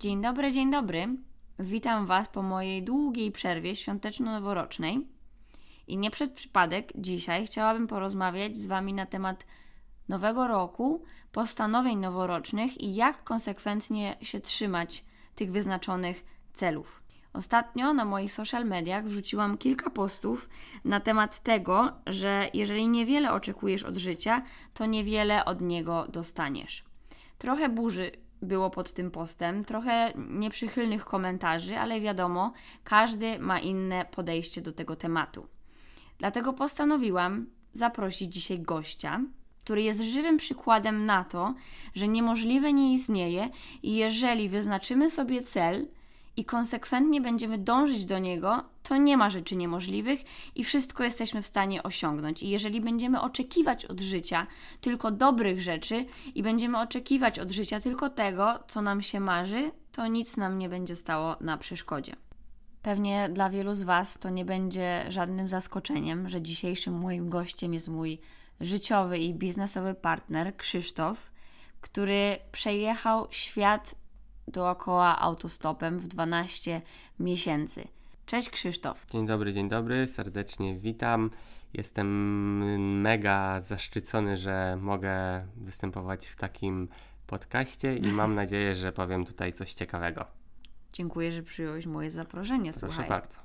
Dzień dobry, dzień dobry. Witam Was po mojej długiej przerwie świąteczno-noworocznej. I nie przed przypadek dzisiaj chciałabym porozmawiać z Wami na temat nowego roku, postanowień noworocznych i jak konsekwentnie się trzymać tych wyznaczonych celów. Ostatnio na moich social mediach wrzuciłam kilka postów na temat tego, że jeżeli niewiele oczekujesz od życia, to niewiele od niego dostaniesz. Trochę burzy było pod tym postem, trochę nieprzychylnych komentarzy, ale wiadomo, każdy ma inne podejście do tego tematu. Dlatego postanowiłam zaprosić dzisiaj gościa, który jest żywym przykładem na to, że niemożliwe nie istnieje i jeżeli wyznaczymy sobie cel i konsekwentnie będziemy dążyć do niego, to nie ma rzeczy niemożliwych i wszystko jesteśmy w stanie osiągnąć. I jeżeli będziemy oczekiwać od życia tylko dobrych rzeczy i będziemy oczekiwać od życia tylko tego, co nam się marzy, to nic nam nie będzie stało na przeszkodzie. Pewnie dla wielu z Was to nie będzie żadnym zaskoczeniem, że dzisiejszym moim gościem jest mój życiowy i biznesowy partner Krzysztof, który przejechał świat dookoła autostopem w 12 miesięcy. Cześć Krzysztof. Dzień dobry, dzień dobry, serdecznie witam. Jestem mega zaszczycony, że mogę występować w takim podcaście i mam nadzieję, że powiem tutaj coś ciekawego. Dziękuję, że przyjąłeś moje zaproszenie. Proszę Słuchaj. bardzo.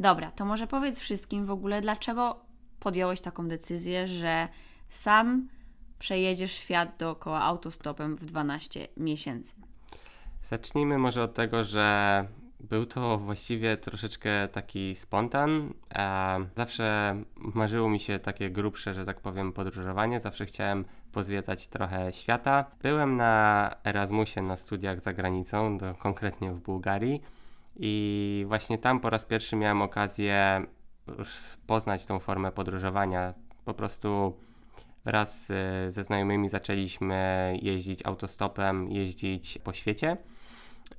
Dobra, to może powiedz wszystkim w ogóle, dlaczego podjąłeś taką decyzję, że sam przejedziesz świat dookoła autostopem w 12 miesięcy. Zacznijmy może od tego, że był to właściwie troszeczkę taki spontan. Zawsze marzyło mi się takie grubsze, że tak powiem, podróżowanie. Zawsze chciałem pozwiedzać trochę świata. Byłem na Erasmusie na studiach za granicą, do, konkretnie w Bułgarii. I właśnie tam po raz pierwszy miałem okazję poznać tą formę podróżowania. Po prostu wraz z- ze znajomymi zaczęliśmy jeździć autostopem, jeździć po świecie.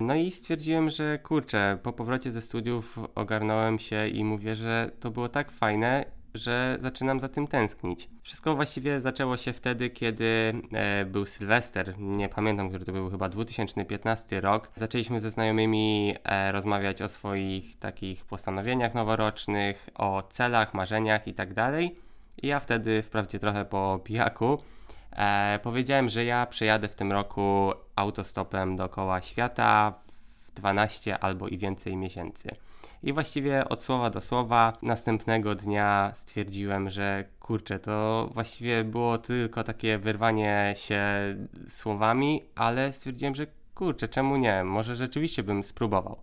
No i stwierdziłem, że kurczę, po powrocie ze studiów ogarnąłem się i mówię, że to było tak fajne, że zaczynam za tym tęsknić. Wszystko właściwie zaczęło się wtedy, kiedy e, był Sylwester. Nie pamiętam, który to był, chyba 2015 rok. Zaczęliśmy ze znajomymi e, rozmawiać o swoich takich postanowieniach noworocznych, o celach, marzeniach i tak. I ja wtedy, wprawdzie trochę po pijaku, E, powiedziałem, że ja przejadę w tym roku autostopem dookoła świata w 12 albo i więcej miesięcy. I właściwie od słowa do słowa następnego dnia stwierdziłem, że kurczę, to właściwie było tylko takie wyrwanie się słowami, ale stwierdziłem, że kurczę, czemu nie? Może rzeczywiście bym spróbował.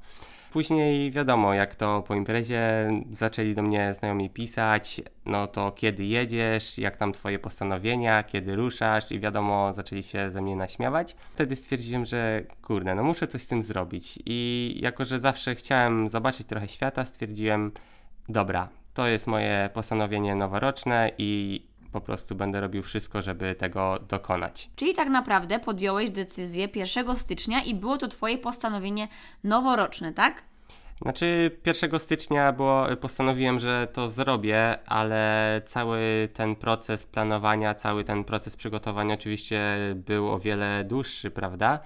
Później wiadomo, jak to po imprezie zaczęli do mnie znajomi pisać, no to kiedy jedziesz, jak tam twoje postanowienia, kiedy ruszasz i wiadomo, zaczęli się ze mnie naśmiewać. Wtedy stwierdziłem, że kurde, no muszę coś z tym zrobić i jako, że zawsze chciałem zobaczyć trochę świata, stwierdziłem, dobra, to jest moje postanowienie noworoczne i po prostu będę robił wszystko, żeby tego dokonać. Czyli tak naprawdę podjąłeś decyzję 1 stycznia i było to Twoje postanowienie noworoczne, tak? Znaczy 1 stycznia było, postanowiłem, że to zrobię, ale cały ten proces planowania, cały ten proces przygotowania oczywiście był o wiele dłuższy, prawda?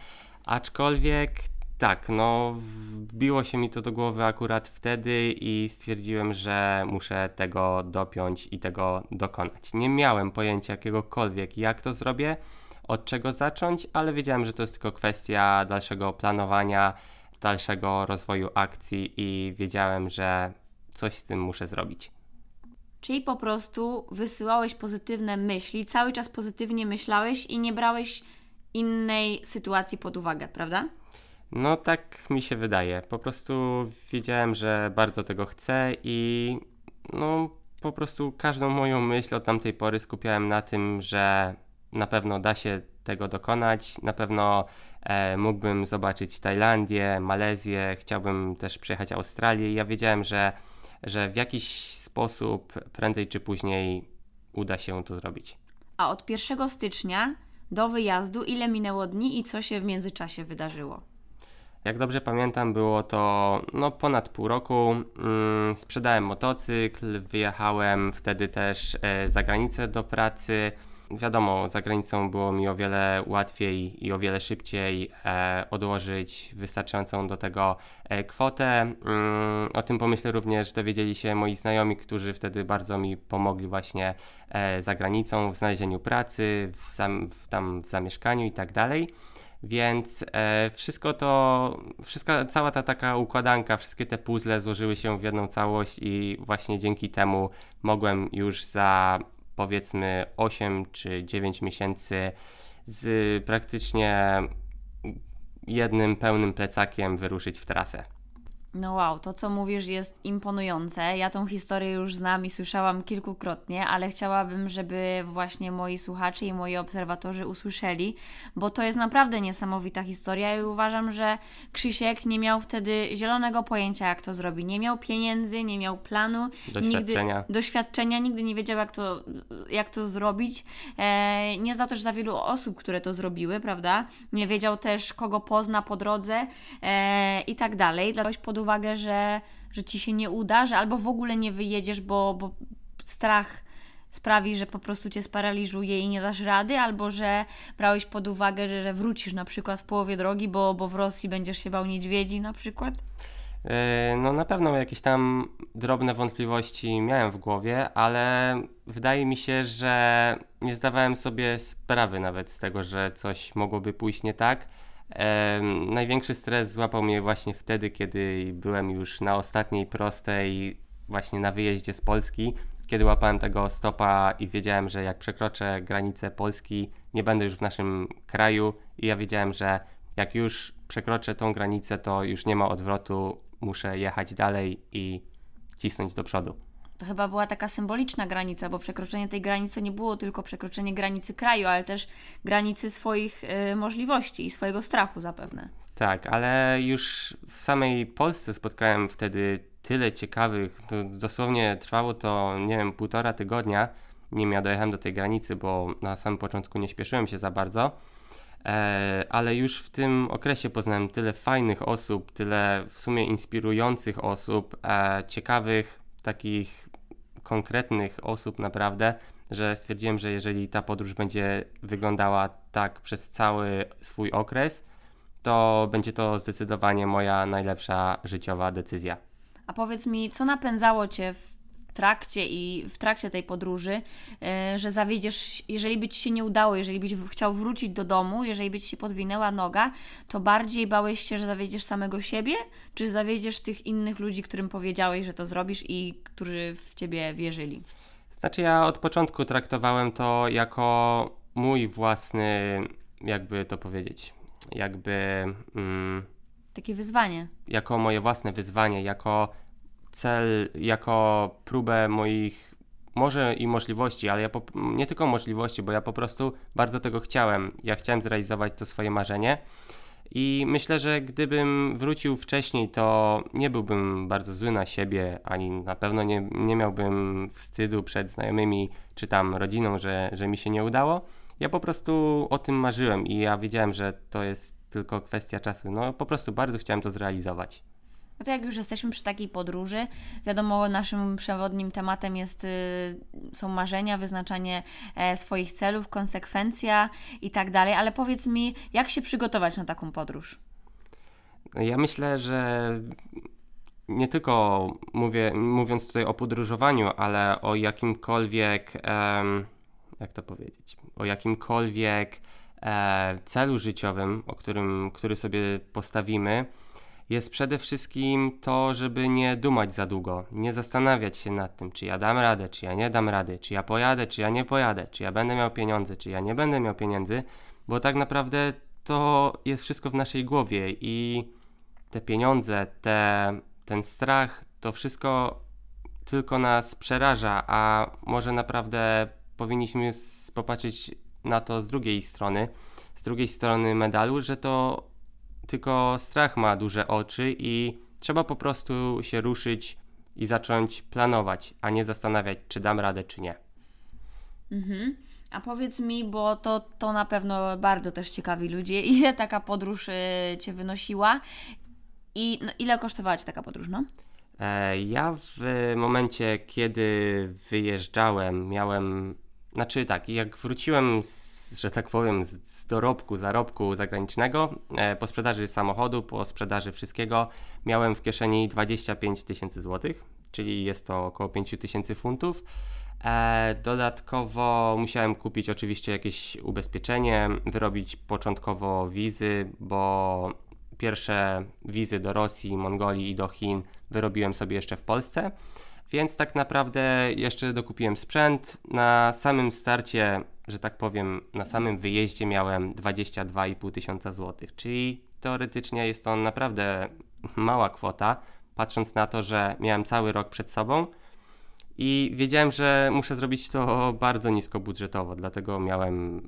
Aczkolwiek tak, no wbiło się mi to do głowy akurat wtedy i stwierdziłem, że muszę tego dopiąć i tego dokonać. Nie miałem pojęcia jakiegokolwiek jak to zrobię, od czego zacząć, ale wiedziałem, że to jest tylko kwestia dalszego planowania, dalszego rozwoju akcji i wiedziałem, że coś z tym muszę zrobić. Czyli po prostu wysyłałeś pozytywne myśli, cały czas pozytywnie myślałeś i nie brałeś innej sytuacji pod uwagę, prawda? No tak mi się wydaje. Po prostu wiedziałem, że bardzo tego chcę i no po prostu każdą moją myśl od tamtej pory skupiałem na tym, że na pewno da się tego dokonać. Na pewno e, mógłbym zobaczyć Tajlandię, Malezję, chciałbym też przyjechać Australię. Ja wiedziałem, że, że w jakiś sposób prędzej czy później uda się to zrobić. A od 1 stycznia do wyjazdu ile minęło dni i co się w międzyczasie wydarzyło? Jak dobrze pamiętam, było to no, ponad pół roku. Mm, sprzedałem motocykl, wyjechałem wtedy też e, za granicę do pracy. wiadomo, za granicą było mi o wiele łatwiej i o wiele szybciej e, odłożyć wystarczającą do tego e, kwotę. Mm, o tym pomyślę również dowiedzieli się moi znajomi, którzy wtedy bardzo mi pomogli właśnie za granicą w znalezieniu pracy, w, w tam w zamieszkaniu i tak dalej. Więc e, wszystko to, wszystka, cała ta taka układanka, wszystkie te puzzle złożyły się w jedną całość i właśnie dzięki temu mogłem już za powiedzmy 8 czy 9 miesięcy z praktycznie jednym pełnym plecakiem wyruszyć w trasę. No wow, to co mówisz jest imponujące. Ja tą historię już znam i słyszałam kilkukrotnie, ale chciałabym, żeby właśnie moi słuchacze i moi obserwatorzy usłyszeli, bo to jest naprawdę niesamowita historia i uważam, że Krzysiek nie miał wtedy zielonego pojęcia, jak to zrobi. Nie miał pieniędzy, nie miał planu, doświadczenia, nigdy, doświadczenia, nigdy nie wiedział, jak to, jak to zrobić. E, nie zna też za wielu osób, które to zrobiły, prawda? Nie wiedział też, kogo pozna po drodze e, i tak dalej. Dlatego pod uwagę, że, że ci się nie uda, że albo w ogóle nie wyjedziesz, bo, bo strach sprawi, że po prostu cię sparaliżuje i nie dasz rady, albo że brałeś pod uwagę, że, że wrócisz na przykład w połowie drogi, bo, bo w Rosji będziesz się bał niedźwiedzi na przykład? E, no na pewno jakieś tam drobne wątpliwości miałem w głowie, ale wydaje mi się, że nie zdawałem sobie sprawy nawet z tego, że coś mogłoby pójść nie tak największy stres złapał mnie właśnie wtedy, kiedy byłem już na ostatniej prostej, właśnie na wyjeździe z Polski, kiedy łapałem tego stopa i wiedziałem, że jak przekroczę granicę Polski, nie będę już w naszym kraju. I ja wiedziałem, że jak już przekroczę tą granicę, to już nie ma odwrotu, muszę jechać dalej i cisnąć do przodu to chyba była taka symboliczna granica, bo przekroczenie tej granicy nie było tylko przekroczenie granicy kraju, ale też granicy swoich y, możliwości i swojego strachu zapewne. Tak, ale już w samej Polsce spotkałem wtedy tyle ciekawych, to dosłownie trwało to, nie wiem, półtora tygodnia, nim ja dojechałem do tej granicy, bo na samym początku nie śpieszyłem się za bardzo. E, ale już w tym okresie poznałem tyle fajnych osób, tyle w sumie inspirujących osób, e, ciekawych, takich konkretnych osób naprawdę, że stwierdziłem, że jeżeli ta podróż będzie wyglądała tak przez cały swój okres, to będzie to zdecydowanie moja najlepsza życiowa decyzja. A powiedz mi, co napędzało Cię w trakcie i w trakcie tej podróży, e, że zawiedziesz, jeżeli by Ci się nie udało, jeżeli byś chciał wrócić do domu, jeżeli by Ci się podwinęła noga, to bardziej bałeś się, że zawiedziesz samego siebie, czy zawiedziesz tych innych ludzi, którym powiedziałeś, że to zrobisz i którzy w Ciebie wierzyli? Znaczy ja od początku traktowałem to jako mój własny, jakby to powiedzieć, jakby... Mm, Takie wyzwanie. Jako moje własne wyzwanie, jako cel jako próbę moich może i możliwości, ale ja po, nie tylko możliwości, bo ja po prostu bardzo tego chciałem. Ja chciałem zrealizować to swoje marzenie. I myślę, że gdybym wrócił wcześniej, to nie byłbym bardzo zły na siebie, ani na pewno nie, nie miałbym wstydu przed znajomymi czy tam rodziną, że, że mi się nie udało. Ja po prostu o tym marzyłem i ja wiedziałem, że to jest tylko kwestia czasu. No po prostu bardzo chciałem to zrealizować. No to jak już jesteśmy przy takiej podróży, wiadomo, naszym przewodnim tematem jest, y, są marzenia, wyznaczanie e, swoich celów, konsekwencja i tak dalej, ale powiedz mi, jak się przygotować na taką podróż? Ja myślę, że nie tylko mówię, mówiąc tutaj o podróżowaniu, ale o jakimkolwiek, jak to powiedzieć, o jakimkolwiek e, celu życiowym, o którym, który sobie postawimy, jest przede wszystkim to, żeby nie dumać za długo, nie zastanawiać się nad tym, czy ja dam radę, czy ja nie dam rady, czy ja pojadę, czy ja nie pojadę, czy ja będę miał pieniądze, czy ja nie będę miał pieniędzy, bo tak naprawdę to jest wszystko w naszej głowie i te pieniądze, te, ten strach, to wszystko tylko nas przeraża, a może naprawdę powinniśmy popatrzeć na to z drugiej strony, z drugiej strony medalu, że to tylko strach ma duże oczy i trzeba po prostu się ruszyć i zacząć planować, a nie zastanawiać, czy dam radę, czy nie. Mhm. A powiedz mi, bo to, to na pewno bardzo też ciekawi ludzi, ile taka podróż y, Cię wynosiła i no, ile kosztowała Cię taka podróż, no? E, ja w momencie, kiedy wyjeżdżałem, miałem Znaczy tak, jak wróciłem, z, że tak powiem, z, z dorobku, zarobku zagranicznego, e, po sprzedaży samochodu, po sprzedaży wszystkiego, miałem w kieszeni 25 tysięcy złotych, czyli jest to około 5 tysięcy funtów. E, dodatkowo musiałem kupić oczywiście jakieś ubezpieczenie, wyrobić początkowo wizy, bo pierwsze wizy do Rosji, Mongolii i do Chin wyrobiłem sobie jeszcze w Polsce. Więc tak naprawdę jeszcze dokupiłem sprzęt. Na samym starcie, że tak powiem, na samym wyjeździe miałem 22,5 tysiąca złotych, czyli teoretycznie jest to naprawdę mała kwota, patrząc na to, że miałem cały rok przed sobą i wiedziałem, że muszę zrobić to bardzo nisko budżetowo, dlatego miałem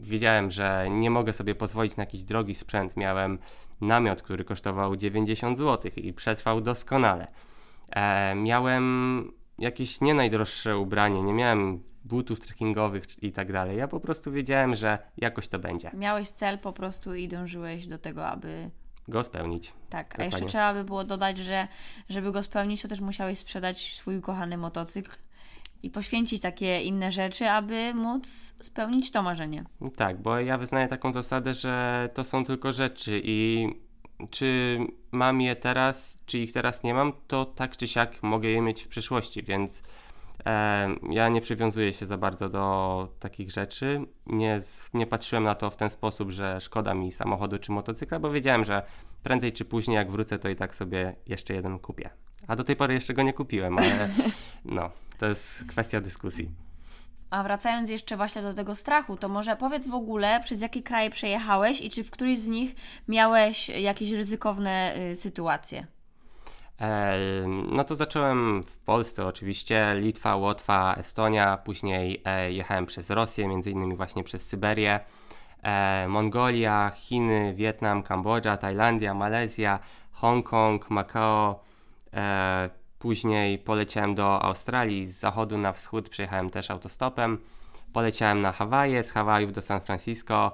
wiedziałem, że nie mogę sobie pozwolić na jakiś drogi sprzęt. Miałem namiot, który kosztował 90 zł i przetrwał doskonale. E, miałem jakieś nie najdroższe ubranie, nie miałem butów trekkingowych i tak dalej. Ja po prostu wiedziałem, że jakoś to będzie. Miałeś cel po prostu i dążyłeś do tego, aby go spełnić. Tak, Dokładnie. a jeszcze trzeba by było dodać, że żeby go spełnić, to też musiałeś sprzedać swój ukochany motocykl i poświęcić takie inne rzeczy, aby móc spełnić to marzenie. Tak, bo ja wyznaję taką zasadę, że to są tylko rzeczy i czy mam je teraz, czy ich teraz nie mam, to tak czy siak mogę je mieć w przyszłości, więc e, ja nie przywiązuję się za bardzo do takich rzeczy. Nie, nie patrzyłem na to w ten sposób, że szkoda mi samochodu czy motocykla, bo wiedziałem, że prędzej czy później, jak wrócę, to i tak sobie jeszcze jeden kupię. A do tej pory jeszcze go nie kupiłem, ale no, to jest kwestia dyskusji. A wracając jeszcze właśnie do tego strachu, to może powiedz w ogóle, przez jakie kraje przejechałeś i czy w którymś z nich miałeś jakieś ryzykowne y, sytuacje? E, no to zacząłem w Polsce oczywiście, Litwa, Łotwa, Estonia, później e, jechałem przez Rosję, między innymi właśnie przez Syberię, e, Mongolia, Chiny, Wietnam, Kambodża, Tajlandia, Malezja, Hongkong, Macao, e, Później poleciałem do Australii, z zachodu na wschód przejechałem też autostopem. Poleciałem na Hawaje, z Hawajów do San Francisco.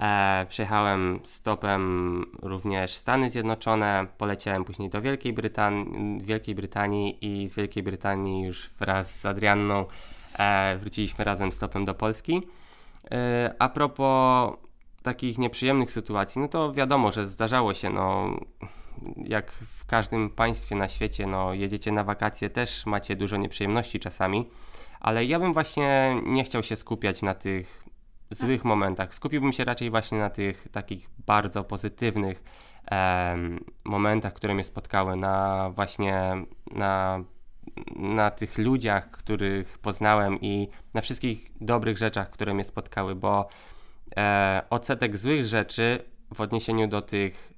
E, przejechałem stopem również Stany Zjednoczone, poleciałem później do Wielkiej, Brytan Wielkiej Brytanii i z Wielkiej Brytanii już wraz z Adrianną e, wróciliśmy razem stopem do Polski. E, a propos takich nieprzyjemnych sytuacji, no to wiadomo, że zdarzało się, no jak w każdym państwie na świecie, no jedziecie na wakacje, też macie dużo nieprzyjemności czasami, ale ja bym właśnie nie chciał się skupiać na tych złych momentach. Skupiłbym się raczej właśnie na tych takich bardzo pozytywnych momentach, które mnie spotkały, na właśnie na, na tych ludziach, których poznałem i na wszystkich dobrych rzeczach, które mnie spotkały, bo e, odsetek złych rzeczy w odniesieniu do tych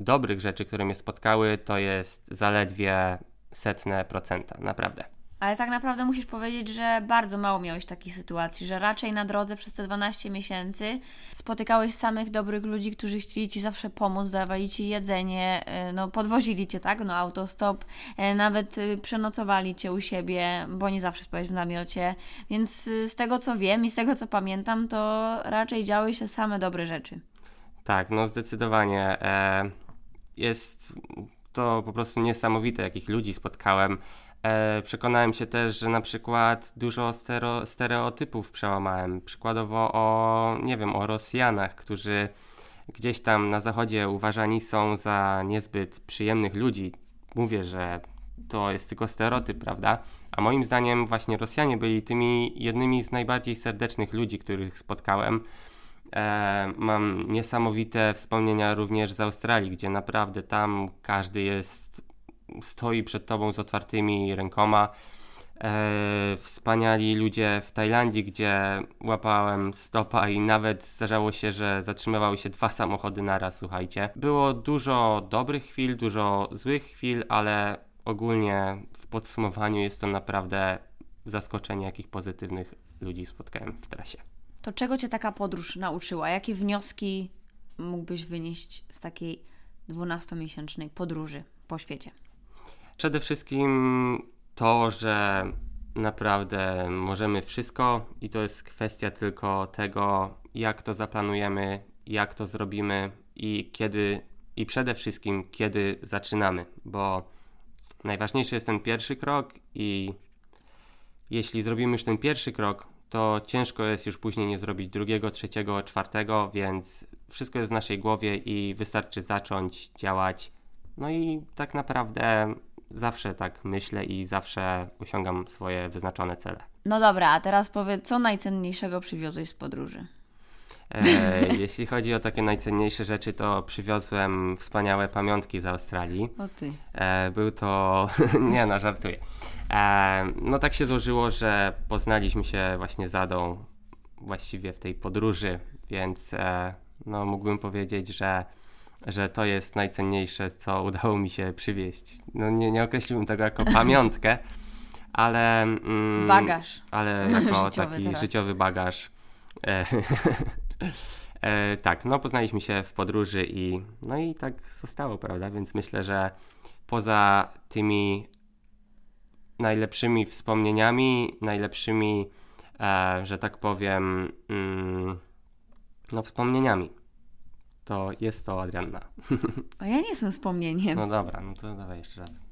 dobrych rzeczy, które mnie spotkały, to jest zaledwie setne procenta, naprawdę. Ale tak naprawdę musisz powiedzieć, że bardzo mało miałeś takich sytuacji, że raczej na drodze przez te 12 miesięcy spotykałeś samych dobrych ludzi, którzy chcieli Ci zawsze pomóc, dawali Ci jedzenie, e, no podwozili Cię, tak, no autostop, e, nawet e, przenocowali Cię u siebie, bo nie zawsze spałeś w namiocie, więc z tego co wiem i z tego co pamiętam, to raczej działy się same dobre rzeczy. Tak, no zdecydowanie. E jest to po prostu niesamowite, jakich ludzi spotkałem. E, przekonałem się też, że na przykład dużo stereo, stereotypów przełamałem. Przykładowo o, nie wiem, o Rosjanach, którzy gdzieś tam na zachodzie uważani są za niezbyt przyjemnych ludzi. Mówię, że to jest tylko stereotyp, prawda? A moim zdaniem właśnie Rosjanie byli tymi jednymi z najbardziej serdecznych ludzi, których spotkałem. E, mam niesamowite wspomnienia również z Australii, gdzie naprawdę tam każdy jest, stoi przed tobą z otwartymi rękoma. E, wspaniali ludzie w Tajlandii, gdzie łapałem stopa i nawet zdarzało się, że zatrzymywały się dwa samochody naraz, słuchajcie. Było dużo dobrych chwil, dużo złych chwil, ale ogólnie w podsumowaniu jest to naprawdę zaskoczenie, jakich pozytywnych ludzi spotkałem w trasie. To czego Cię taka podróż nauczyła? Jakie wnioski mógłbyś wynieść z takiej 12-miesięcznej podróży po świecie? Przede wszystkim to, że naprawdę możemy wszystko i to jest kwestia tylko tego, jak to zaplanujemy, jak to zrobimy i kiedy, i przede wszystkim kiedy zaczynamy, bo najważniejszy jest ten pierwszy krok i jeśli zrobimy już ten pierwszy krok, to ciężko jest już później nie zrobić drugiego, trzeciego, czwartego, więc wszystko jest w naszej głowie i wystarczy zacząć działać. No i tak naprawdę zawsze tak myślę i zawsze osiągam swoje wyznaczone cele. No dobra, a teraz powiedz, co najcenniejszego przywiozłeś z podróży? E, jeśli chodzi o takie najcenniejsze rzeczy, to przywiozłem wspaniałe pamiątki z Australii. O ty. E, był to. nie no, żartuję. E, no tak się złożyło, że poznaliśmy się właśnie z Adą właściwie w tej podróży, więc e, no mógłbym powiedzieć, że, że to jest najcenniejsze, co udało mi się przywieźć. No nie, nie określiłbym tego jako pamiątkę, ale. Mm, Bagaż. Ale jako taki teraz. życiowy bagaż. E, tak, no poznaliśmy się w podróży i no i tak zostało, prawda? Więc myślę, że poza tymi najlepszymi wspomnieniami, najlepszymi, e, że tak powiem, mm, no wspomnieniami, to jest to Adrianna. A ja nie jestem wspomnieniem. No dobra, no to dawaj jeszcze raz.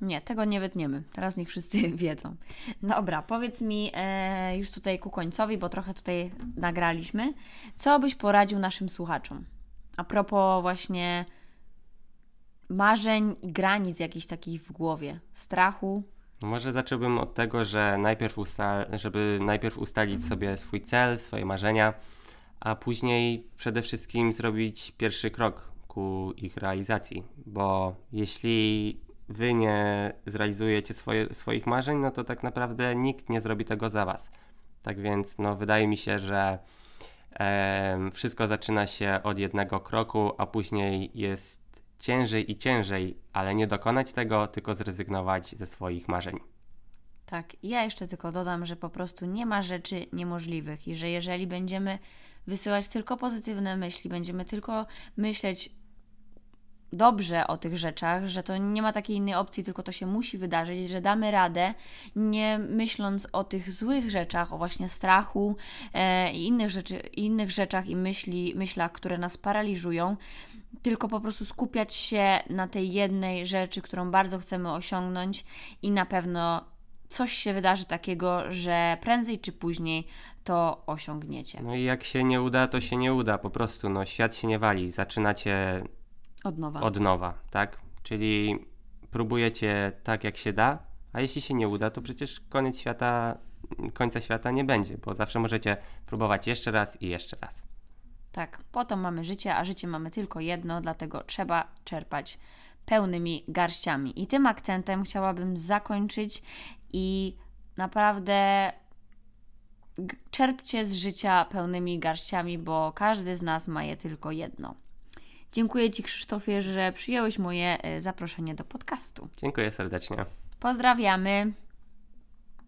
Nie, tego nie wytniemy. Teraz niech wszyscy wiedzą. Dobra, powiedz mi e, już tutaj ku końcowi, bo trochę tutaj nagraliśmy. Co byś poradził naszym słuchaczom? A propos właśnie marzeń i granic jakichś takich w głowie, strachu. No Może zacząłbym od tego, że najpierw żeby najpierw ustalić sobie swój cel, swoje marzenia, a później przede wszystkim zrobić pierwszy krok ku ich realizacji. Bo jeśli wy nie zrealizujecie swoje, swoich marzeń, no to tak naprawdę nikt nie zrobi tego za was. Tak więc no, wydaje mi się, że em, wszystko zaczyna się od jednego kroku, a później jest ciężej i ciężej, ale nie dokonać tego, tylko zrezygnować ze swoich marzeń. Tak, ja jeszcze tylko dodam, że po prostu nie ma rzeczy niemożliwych i że jeżeli będziemy wysyłać tylko pozytywne myśli, będziemy tylko myśleć dobrze o tych rzeczach, że to nie ma takiej innej opcji, tylko to się musi wydarzyć, że damy radę, nie myśląc o tych złych rzeczach, o właśnie strachu e, i innych, rzeczy, innych rzeczach i myśli, myślach, które nas paraliżują, tylko po prostu skupiać się na tej jednej rzeczy, którą bardzo chcemy osiągnąć i na pewno coś się wydarzy takiego, że prędzej czy później to osiągniecie. No i jak się nie uda, to się nie uda. Po prostu, no, świat się nie wali. Zaczynacie Od nowa. od nowa, tak? Czyli próbujecie tak, jak się da, a jeśli się nie uda, to przecież koniec świata, końca świata nie będzie, bo zawsze możecie próbować jeszcze raz i jeszcze raz. Tak, po to mamy życie, a życie mamy tylko jedno, dlatego trzeba czerpać pełnymi garściami. I tym akcentem chciałabym zakończyć i naprawdę czerpcie z życia pełnymi garściami, bo każdy z nas ma je tylko jedno. Dziękuję Ci, Krzysztofie, że przyjąłeś moje e, zaproszenie do podcastu. Dziękuję serdecznie. Pozdrawiamy.